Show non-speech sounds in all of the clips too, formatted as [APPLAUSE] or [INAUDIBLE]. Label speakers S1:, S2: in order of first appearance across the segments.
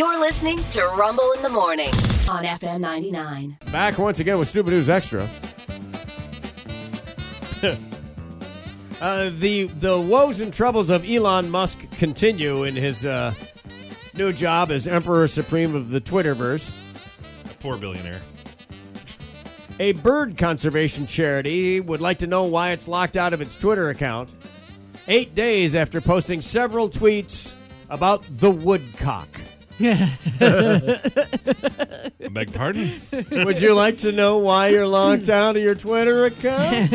S1: You're listening to Rumble in the Morning on FM 99.
S2: Back once again with Stupid News Extra. [LAUGHS] uh, the the woes and troubles of Elon Musk continue in his uh, new job as Emperor Supreme of the Twitterverse.
S3: A poor billionaire.
S2: A bird conservation charity would like to know why it's locked out of its Twitter account eight days after posting several tweets about the woodcock. [LAUGHS]
S3: I beg pardon?
S2: Would you like to know why you're locked out of your Twitter account?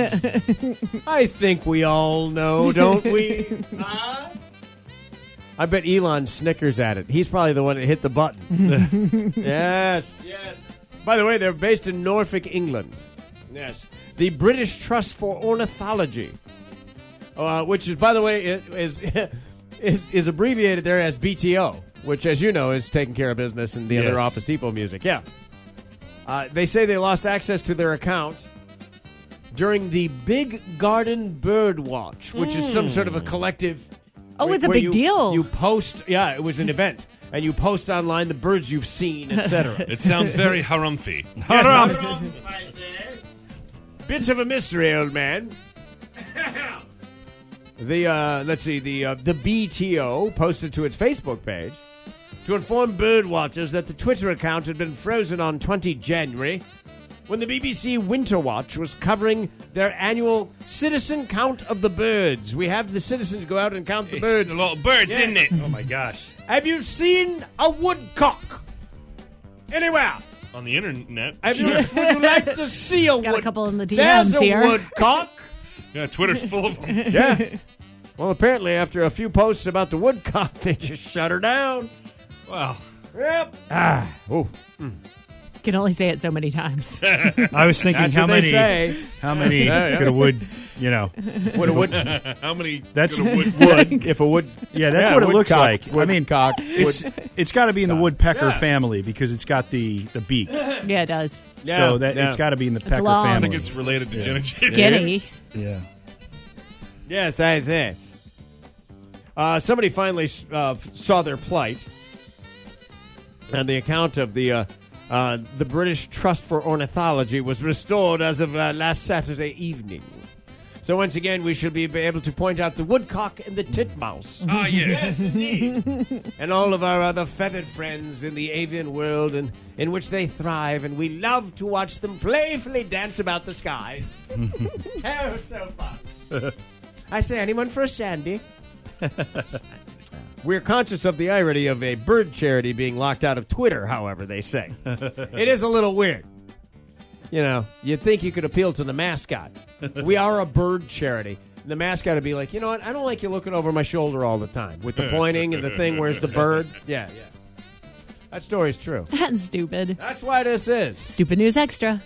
S2: I think we all know, don't we? Huh? [LAUGHS] I bet Elon snickers at it. He's probably the one that hit the button. [LAUGHS] yes, yes. By the way, they're based in Norfolk, England. Yes. The British Trust for Ornithology, uh, which is, by the way, i- is, is, is abbreviated there as BTO, which, as you know, is taking care of business and the other Office Depot music. Yeah. Uh, they say they lost access to their account during the Big Garden Bird Watch, which is some sort of a collective.
S4: Oh, it's a big
S2: you-
S4: deal.
S2: You post, yeah, it was an event, and you post online the birds you've seen, etc. [LAUGHS]
S3: It sounds very harumphy. [LAUGHS]
S2: Bits of a mystery, old man. The uh, let's see, the uh, the BTO posted to its Facebook page to inform bird watchers that the Twitter account had been frozen on 20 January when the BBC Winter Watch was covering their annual citizen count of the birds. We have the citizens go out and count the birds.
S3: A lot of birds,
S2: Yes.
S3: isn't it?
S5: Oh my gosh.
S2: Have you seen a woodcock anywhere?
S3: On the internet.
S2: Have you, would you like to see a
S4: Got a
S2: wood-
S4: couple in the
S2: There's
S4: DMs
S2: a
S4: here.
S2: woodcock.
S3: Yeah, Twitter's [LAUGHS] full of them.
S2: yeah. Well, apparently, after a few posts about the woodcock, [LAUGHS] they just shut her down.
S3: Wow.
S2: Yep. Ah. Oh.
S4: Can only say it so many times. [LAUGHS]
S5: I was thinking
S2: That's
S5: how
S2: what
S5: many
S2: say.
S5: how many
S2: Yeah, yeah.
S5: could a wood you know
S2: What a wood.
S3: How many?
S5: That's
S3: could a wood- [LAUGHS]
S2: wood. If a wood.
S5: yeah that's
S2: Yeah,
S5: what it looks
S2: woodcock,
S5: like. I mean
S2: woodcock,
S5: it's it's got to be in the woodpecker
S2: Yeah.
S5: family because it's got the the beak.
S4: yeah, it does.
S2: Yeah,
S5: so that
S2: yeah.
S5: it's got to be in the pecker
S4: long.
S3: I
S5: family.
S3: think it's related to Jenna Jameson.
S4: Skinny.
S5: yeah.
S2: Yes, I say. Uh, somebody finally uh, saw their plight, and the account of the uh, uh, the British Trust for Ornithology was restored as of uh, last Saturday evening. So once again, we shall be able to point out the woodcock and the titmouse.
S3: Ah, yes. [LAUGHS]
S2: and all of our other feathered friends in the avian world and in which they thrive, and we love to watch them playfully dance about the skies. [LAUGHS] oh, so fun. [LAUGHS] I say, anyone for a shandy? We're conscious of the irony of a bird charity being locked out of Twitter, however, they say. [LAUGHS] it is a little weird. You know, you'd think you could appeal to the mascot. we are a bird charity. The mascot would be like, you know what? I don't like you looking over my shoulder all the time with the [LAUGHS] pointing and the thing. Where's the bird? Yeah, yeah. That story's true. [LAUGHS]
S4: That's stupid.
S2: That's why this is
S4: Stupid news extra.